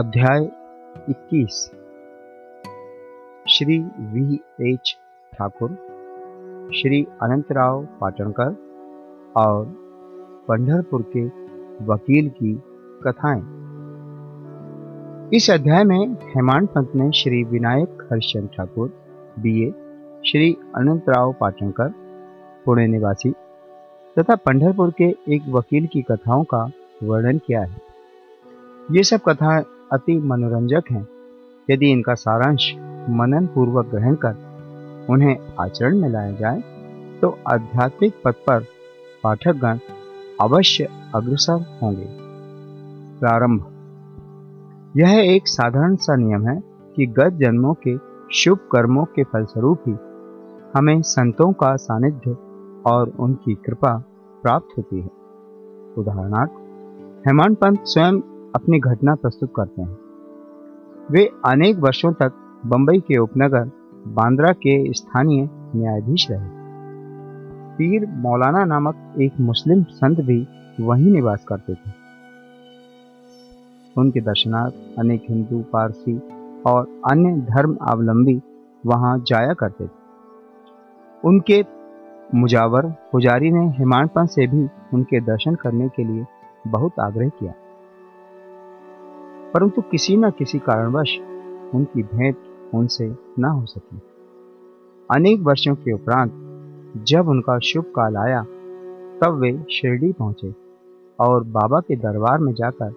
अध्याय 21 Shri V H Thakur, Shri Anantrao Patankar और पंढरपुर के वकील की कथाएँ। इस अध्याय में हेमांत पंत ने श्री विनायक हरिश्चंद्र ठाकुर, बीए, श्री अनंतराव पाटणकर, पुणे निवासी तथा पंढरपुर के एक वकील की कथाओं का वर्णन किया है। ये सब कथाएँ अति मनोरंजक हैं। यदि इनका सारांश मनन पूर्वक ग्रहण कर उन्हें आचरण में लाया जाए तो आध्यात्मिक पथ पर पाठकगण अवश्य अग्रसर होंगे। प्रारंभ। यह एक साधारण सा नियम है कि गत जन्मों के शुभ कर्मों के फलस्वरूप ही हमें संतों का सानिध्य और उनकी कृपा प्राप्त होती है। उदाहरणार्थ, हेमंत पंत स्वयं अपनी घटना प्रस्तुत करते हैं। वे अनेक वर्षों तक बंबई के उपनगर, बांद्रा के स्थानीय न्यायाधीश रहे। पीर मौलाना नामक एक मुस्लिम संत भी वहीं निवास करते थे। उनके दर्शनार्थ अनेक हिंदू, पारसी और अन्य धर्म अवलंबी वहाँ जाया करते थे। उनके मुजावर पुजारी ने हिमांत से भी उनके दर्शन करने के लिए बहुत आग्रह किया। परंतु किसी न किसी कारणवश उनकी भेंट उनसे न हो सकी। अनेक वर्षों के उपरांत जब उनका शुभ काल आया, तब वे शिरडी पहुँचे और बाबा के दरबार में जाकर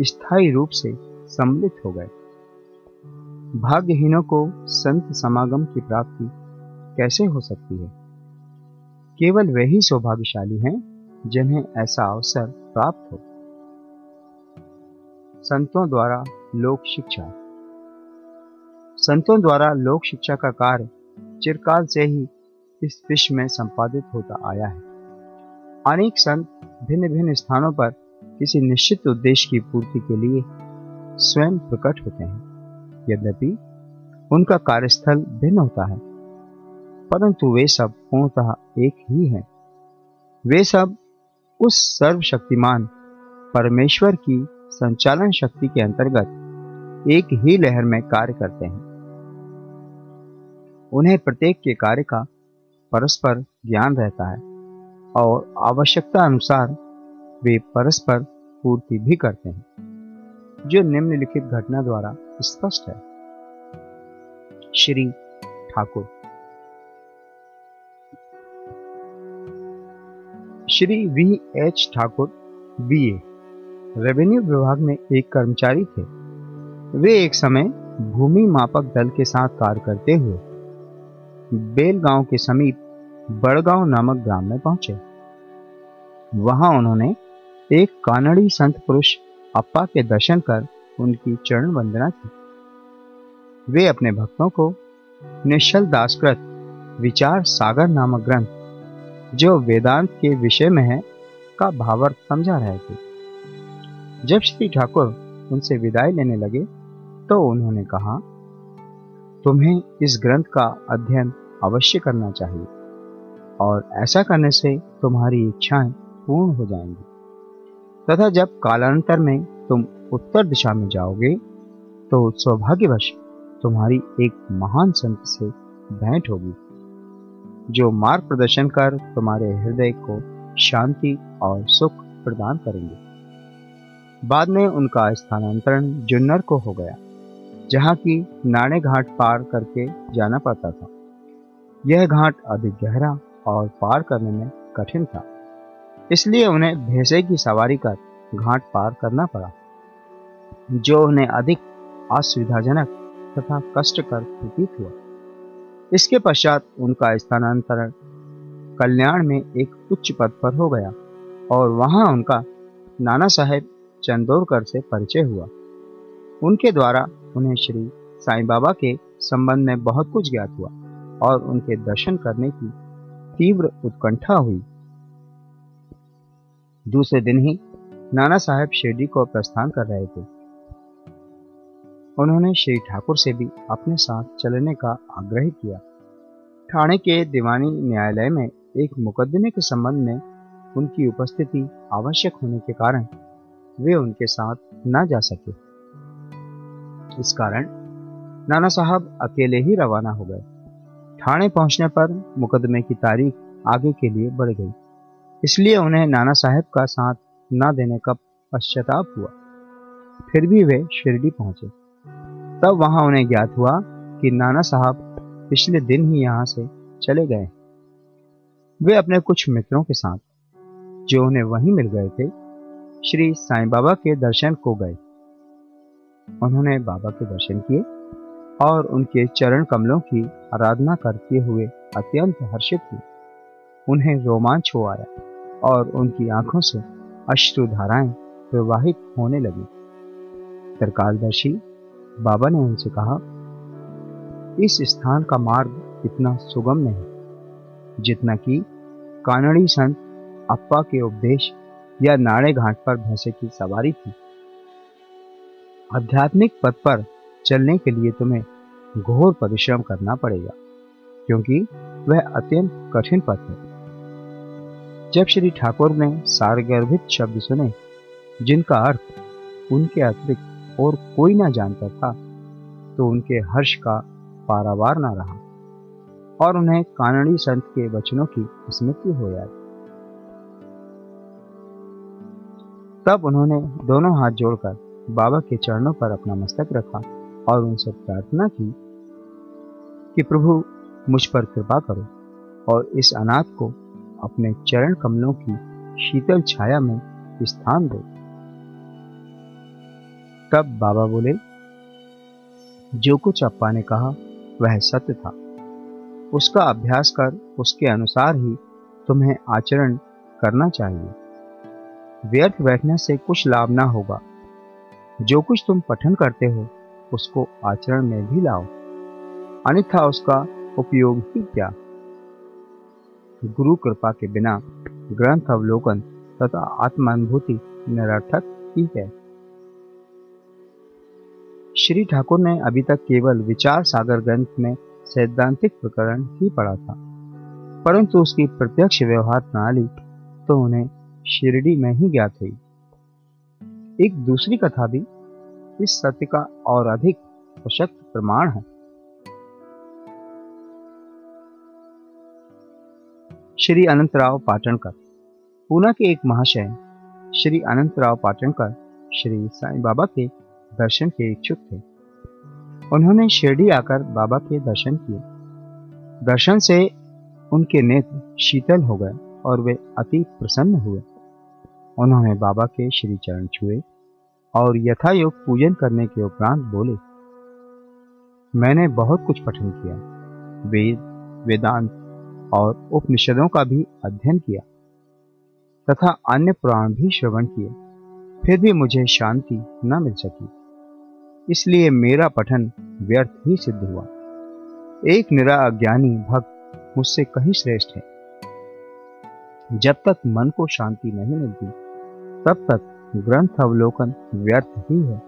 स्थायी रूप से सम्मिलित हो गए। भाग्यहीनों को संत समागम की प्राप्ति कैसे हो सकती है? केवल वही सौभाग्यशाली हैं जिन्हें ऐसा अवसर प्राप्त हो। संतों द्वारा लोक शिक्षा। संतों द्वारा लोक शिक्षा का कार्य चिरकाल से ही इस विश्व में संपादित होता आया है। अनेक संत भिन्न भिन्न स्थानों पर किसी निश्चित उद्देश्य की पूर्ति के लिए स्वयं प्रकट होते हैं। यद्यपि उनका कार्यस्थल भिन्न होता है, परंतु वे सब पूर्णतः एक ही हैं। वे सब उस सर्वशक्तिमान परमेश्वर की संचालन शक्ति के अंतर्गत एक ही लहर में कार्य करते हैं। उन्हें प्रत्येक के कार्य का परस्पर ज्ञान रहता है और आवश्यकता अनुसार वे परस्पर पूर्ति भी करते हैं, जो निम्नलिखित घटना द्वारा स्पष्ट है। Shri Thakur. Shri V H Thakur BA revenue विभाग में एक कर्मचारी थे। वे एक समय भूमि मापक दल के साथ कार्य करते हुए बेलगांव के समीप बड़गांव नामक ग्राम में पहुँचे। वहाँ उन्होंने एक कानड़ी संत पुरुष अप्पा के दर्शन कर उनकी चरण वंदना की। वे अपने भक्तों को निश्चल दासकृत विचार सागर नामक ग्रंथ, जो वेदांत के विषय में है, का भावार्थ समझा रहे थे। जब श्री ठाकुर उनसे विदाई लेने लगे तो उन्होंने कहा, तुम्हें इस ग्रंथ का अध्ययन अवश्य करना चाहिए, और ऐसा करने से तुम्हारी इच्छाएँ पूर्ण हो जाएँगी। तथा जब कालांतर में तुम उत्तर दिशा में जाओगे तो सौभाग्यवश तुम्हारी एक महान संत से भेंट होगी, जो मार्ग प्रदर्शन कर तुम्हारे हृदय को शांति और सुख प्रदान करेंगे। बाद में उनका स्थानांतरण जुन्नर को हो गया, जहाँ की नाणे घाट पार करके जाना पड़ता था। यह घाट अधिक गहरा और पार करने में कठिन था, इसलिए उन्हें भैंसे की सवारी कर घाट पार करना पड़ा, जो उन्हें अधिक असुविधाजनक तथा कष्टकर प्रतीत हुआ। इसके पश्चात उनका स्थानांतरण कल्याण में एक उच्च पद पर हो गया और वहाँ उनका नाना साहेब चंदोरकर से परिचय हुआ। उनके द्वारा उन्हें श्री साईं बाबा के संबंध में बहुत कुछ ज्ञात हुआ और उनके दर्शन करने की तीव्र उत्कंठा हुई। दूसरे दिन ही नाना साहेब शिरडी को प्रस्थान कर रहे थे। उन्होंने श्री ठाकुर से भी अपने साथ चलने का आग्रह किया। ठाणे के दीवानी न्यायालय में एक मुकदमे के संबंध में उनकी उपस्थिति आवश्यक होने के कारण वे उनके साथ न जा सके। इस कारण नाना साहब अकेले ही रवाना हो गए। थाने पहुँचने पर मुकदमे की तारीख आगे के लिए बढ़ गई। इसलिए उन्हें नाना साहब का साथ न देने का पश्चाताप हुआ। फिर भी वे शिरडी पहुँचे। तब वहाँ उन्हें ज्ञात हुआ कि नाना साहब पिछले दिन ही यहाँ से चले गए। वे अपने कुछ मित्रों के साथ, जो उन्हें वहीं मिल गए थे श्री साईं बाबा के दर्शन को गए। उन्होंने बाबा के दर्शन किए और उनके चरण कमलों की आराधना करते हुए अत्यंत हर्षित हुए। उन्हें रोमांच हो आया और उनकी आँखों से अश्रु धाराएँ प्रवाहित होने लगी। तरकालदर्शी बाबा ने उनसे कहा, इस स्थान का मार्ग इतना सुगम नहीं जितना कि कानड़ी संत अप्पा के उपदेश या नाड़े घाट पर भैंसे की सवारी थी आध्यात्मिक पथ पर चलने के लिए तुम्हें घोर परिश्रम करना पड़ेगा, क्योंकि वह अत्यंत कठिन पथ है। जब श्री ठाकुर ने सारगर्भित शब्द सुने, जिनका अर्थ उनके अतिरिक्त और कोई ना जानता था तो उनके हर्ष का पारावार ना रहा, और उन्हें कानड़ी संत के वचनों की स्मृति हो जाती। तब उन्होंने दोनों हाथ जोड़कर बाबा के चरणों पर अपना मस्तक रखा और उनसे प्रार्थना की कि प्रभु, मुझ पर कृपा करो और इस अनाथ को अपने चरण कमलों की शीतल छाया में स्थान दो। तब बाबा बोले, जो कुछ अप्पा ने कहा, वह सत्य था। उसका अभ्यास कर उसके अनुसार ही तुम्हें आचरण करना चाहिए। व्यर्थ बैठने से कुछ लाभ ना होगा। जो कुछ तुम पठन करते हो, उसको आचरण में भी लाओ। अन्यथा उसका उपयोग ही क्या? गुरु कृपा के बिना ग्रंथ, अवलोकन तथा आत्मानुभूति निरर्थक ही है। श्री ठाकुर ने अभी तक केवल विचार सागर ग्रंथ में सैद्धांतिक प्रकरण ही पढ़ा था, परंतु उसकी प्रत्यक्ष व्यवहार प्रणाली तो उन्हें शिरडी में ही ज्ञात हुई। एक दूसरी कथा भी, इस सत्य का और अधिक सशक्त प्रमाण है। श्री अनंतराव पाटणकर, पूना के एक महाशय, श्री अनंतराव पाटणकर, श्री साईं बाबा के दर्शन के इच्छुक थे। उन्होंने शिरडी आकर बाबा के दर्शन किए। दर्शन से उनके नेत्र शीतल हो गए और वे अति प्रसन्न हुए। उन्होंने बाबा के श्री चरण छुए और यथायोग पूजन करने के उपरांत बोले, मैंने बहुत कुछ पठन किया, वेद, वेदांत और उपनिषदों का भी अध्ययन किया तथा अन्य पुराण भी श्रवण किए, फिर भी मुझे शांति न मिल सकी। इसलिए मेरा पठन व्यर्थ ही सिद्ध हुआ। एक निरा अज्ञानी भक्त मुझसे कहीं श्रेष्ठ है। जब तक मन को शांति नहीं मिलती तब तक ग्रंथ अवलोकन व्यर्थ ही है।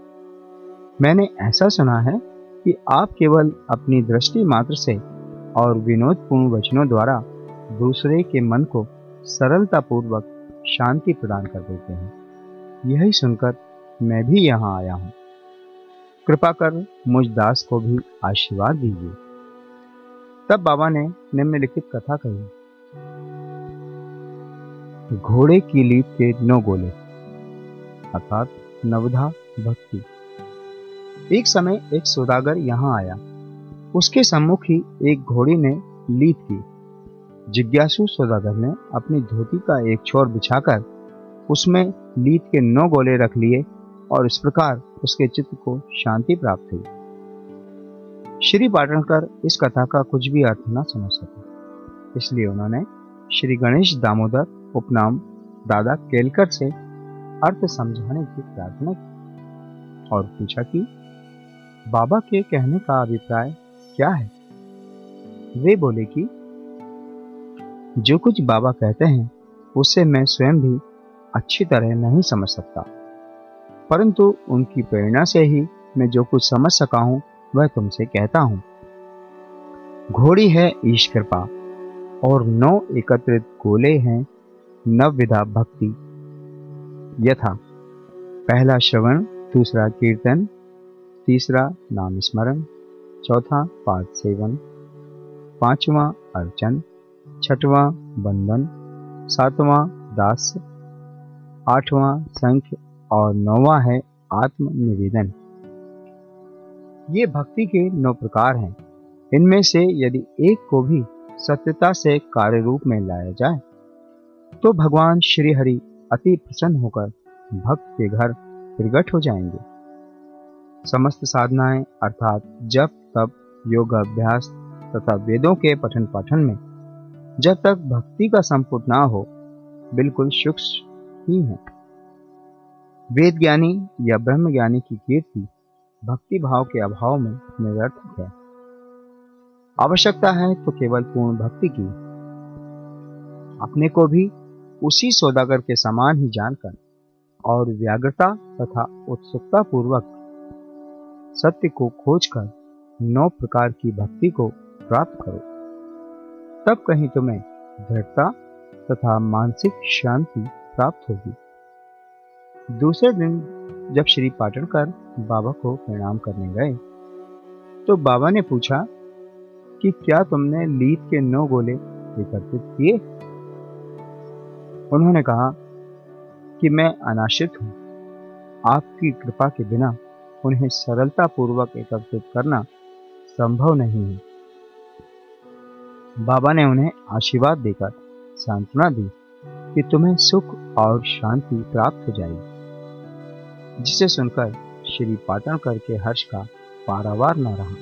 मैंने ऐसा सुना है कि आप केवल अपनी दृष्टि मात्र से और विनोदपूर्ण वचनों द्वारा दूसरे के मन को सरलता पूर्वक शांति प्रदान कर देते हैं। यही सुनकर मैं भी यहाँ आया हूँ। कृपा कर मुझ दास को भी आशीर्वाद दीजिए। तब बाबा ने निम्नलिखित कथा कही। घोड़े की लीप के नौ गोले अर्थात नवधा भक्ति। एक समय एक सौदागर यहाँ आया। उसके सम्मुख ही एक घोड़ी ने लीद की। जिज्ञासु सौदागर ने अपनी धोती का एक छोर बिछाकर उसमें लीद के नौ गोले रख लिए और इस प्रकार उसके चित्त को शांति प्राप्त हुई। श्री पाटणकर इस कथा का कुछ भी अर्थ न समझ सके। इसलिए उन्होंने श्री गणेश दामोदर, उपनाम दादा केलकर से अर्थ समझाने की प्रार्थना की और पूछा कि, बाबा के कहने का अभिप्राय क्या है? वे बोले कि, जो कुछ बाबा कहते हैं, उसे मैं स्वयं भी अच्छी तरह नहीं समझ सकता। परंतु उनकी प्रेरणा से ही मैं जो कुछ समझ सका हूँ, वह तुमसे कहता हूँ। घोड़ी है ईश कृपा और नौ एकत्रित गोले हैं नव विधा भक्ति। यथा पहला श्रवण, दूसरा कीर्तन, तीसरा नाम स्मरण चौथा पाद सेवन, पांचवा अर्चन, छठवां बंधन सातवां दास, आठवां संख्य और नौवा है आत्म निवेदन ये भक्ति के नौ प्रकार हैं। इनमें से यदि एक को भी सत्यता से कार्य रूप में लाया जाए तो भगवान श्री हरि अति प्रसन्न होकर भक्त के घर प्रगट हो जाएँगे। समस्त साधनाएँ अर्थात जब तब योग, अभ्यास तथा वेदों के पठन पाठन में जब तक भक्ति का संपुट ना हो, बिल्कुल सूक्ष्म ही है। वेद ज्ञानी या ब्रह्म ज्ञानी की कीर्ति भक्ति भाव के अभाव में निरर्थक है। आवश्यकता है तो केवल पूर्ण भक्ति की। अपने को भी उसी सौदागर के समान ही जानकर और व्याग्रता तथा उत्सुकता पूर्वक सत्य को खोजकर नौ प्रकार की भक्ति को प्राप्त करो। तब कहीं तुम्हें दृढ़ता तथा मानसिक शांति प्राप्त होगी। दूसरे दिन जब श्री पाटणकर बाबा को प्रणाम करने गए तो बाबा ने पूछा कि क्या तुमने लीद के नौ गोले एकत्रित किए? उन्होंने कहा कि मैं अनाशित हूँ। आपकी कृपा के बिना उन्हें सरलता पूर्वक एकत्रित करना संभव नहीं है। बाबा ने उन्हें आशीर्वाद देकर सांत्वना दी कि तुम्हें सुख और शांति प्राप्त हो जाएगी, जिसे सुनकर श्री पाटणकर के हर्ष का पारावार न रहा।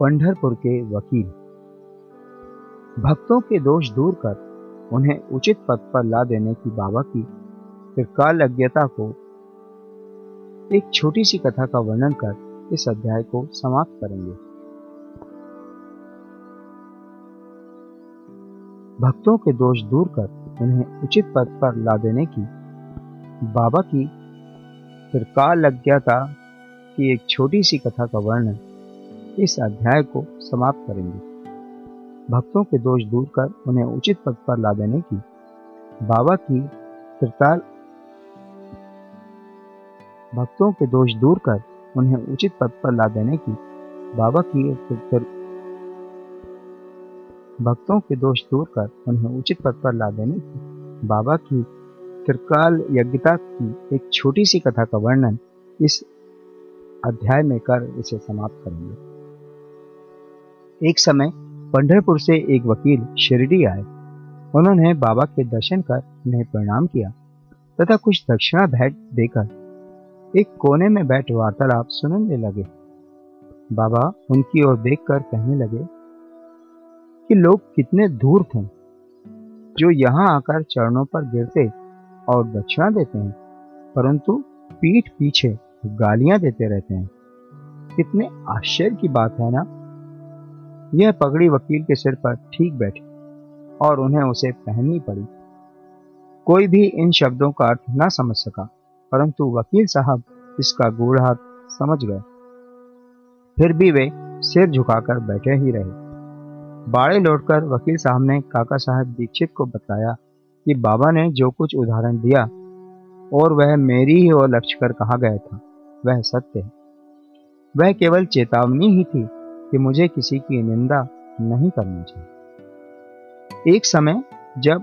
पंढरपुर के वकील भक्तों के दोष दूर कर, उन्हें उचित पद पर ला देने की बाबा की अज्ञता को एक छोटी सी कथा का वर्णन कर इस अध्याय को समाप्त करेंगे। भक्तों के दोष दूर कर, उन्हें उचित पद पर ला देने की बाबा की अज्ञता की एक छोटी सी कथा का वर्णन इस अध्याय को समाप्त करेंगे। भक्तों के दोष दूर कर उन्हें उचित पद पर ला देने की। बाबा की त्रिकाल भक्तों के दोष दूर कर उन्हें उचित पद पर ला देने की। बाबा की भक्तों के दोष दूर कर उन्हें उचित पद पर ला देने की। बाबा की त्रिकाल यज्ञता की एक छोटी सी कथा का वर्णन इस अध्याय में कर इसे समाप्त करेंगे। एक समय पंढरपुर से एक वकील शिरडी आए। उन्होंने बाबा के दर्शन कर उन्हें प्रणाम किया तथा कुछ दक्षिणा भेंट देकर एक कोने में बैठ वार्तालाप सुनने लगे। बाबा उनकी ओर देखकर कहने लगे, कि लोग कितने दूर थे, जो यहाँ आकर चरणों पर गिरते और दक्षिणा देते हैं, परंतु पीठ पीछे गालियाँ देते रहते हैं। कितने आश्चर्य की बात है ना यह पगड़ी वकील के सिर पर ठीक बैठी और उन्हें उसे पहननी पड़ी। कोई भी इन शब्दों का अर्थ न समझ सका, परंतु वकील साहब इसका गूढ़ार्थ समझ गए। फिर भी वे सिर झुकाकर बैठे ही रहे। बाड़े लौटकर वकील साहब ने काका साहब दीक्षित को बताया कि बाबा ने जो कुछ उदाहरण दिया और वह मेरी ही ओर लक्ष्य कर कहा गया था, वह सत्य है। वह केवल चेतावनी ही थी कि मुझे किसी की निंदा नहीं करनी चाहिए। एक समय जब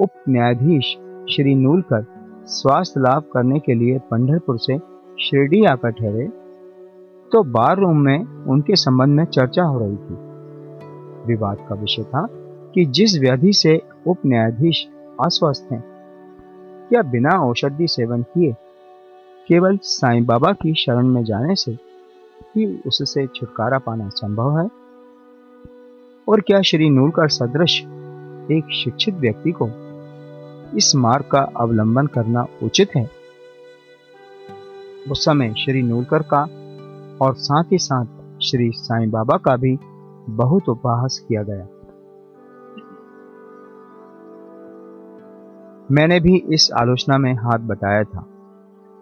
उप न्यायाधीश श्री नूलकर स्वास्थ्य लाभ करने के लिए पंढरपुर से शिरडी आकर ठहरे तो बार रूम में उनके संबंध में चर्चा हो रही थी। विवाद का विषय था कि जिस व्याधि से उप न्यायाधीश अस्वस्थ हैं क्या बिना औषधि सेवन किए केवल साईं बाबा की शरण में जाने से ही उससे छुटकारा पाना संभव है? और क्या श्री नूलकर सदृश एक शिक्षित व्यक्ति को इस मार्ग का अवलंबन करना उचित है? उस समय श्री नूलकर का और साथ ही साथ श्री साईं बाबा का भी बहुत उपहास किया गया। मैंने भी इस आलोचना में हाथ बटाया था।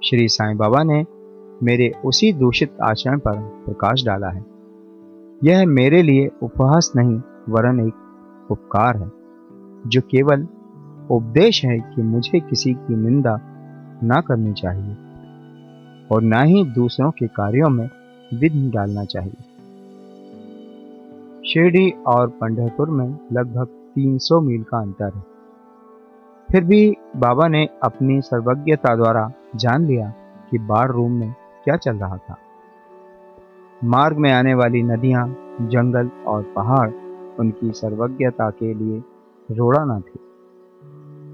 श्री साईं बाबा ने मेरे उसी दूषित आचरण पर प्रकाश डाला है। यह मेरे लिए उपहास नहीं, वरन एक उपकार है, जो केवल उपदेश है कि मुझे किसी की निंदा ना करनी चाहिए, और ना ही दूसरों के कार्यों में विघ्न डालना चाहिए। शिरडी और पंढरपुर में लगभग 300 मील का अंतर है। फिर भी बाबा ने अपनी सर्वज्ञता द्वारा जान लिया कि बार रूम में क्या चल रहा था? मार्ग में आने वाली नदियाँ, जंगल और पहाड़ उनकी सर्वज्ञता के लिए रोड़ा न थे।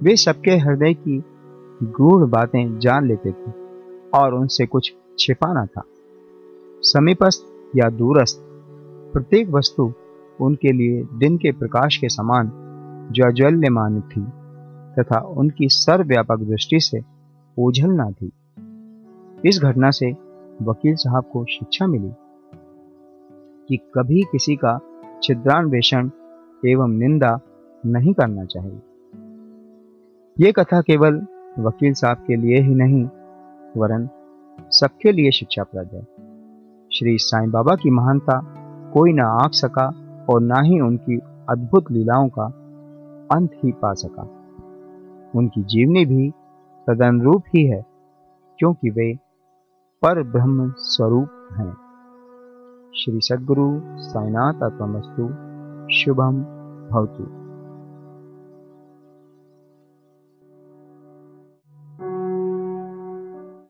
वे सबके हृदय की गूढ़ बातें जान लेते थे और उनसे कुछ छिपाना था। समीपस्थ या दूरस्थ, प्रत्येक वस्तु उनके लिए दिन के प्रकाश के समान ज्वल्यमान थी तथा उनकी सर्वव्यापक दृष्टि से ओझलना थी। इस घटना से वकील साहब को शिक्षा मिली कि कभी किसी का छिद्रान्वेषण एवं निंदा नहीं करना चाहिए। ये कथा केवल वकील साहब के लिए ही नहीं, वरन सबके लिए शिक्षाप्रद है। श्री साईं बाबा की महानता कोई ना आंक सका और ना ही उनकी अद्भुत लीलाओं का अंत ही पा सका। उनकी जीवनी भी तदनुरूप ही है, क्योंकि वे पर ब्रह्म स्वरूप हैं। श्री सद्गुरु साईनाथ आत्मस्तु शुभम भवतु।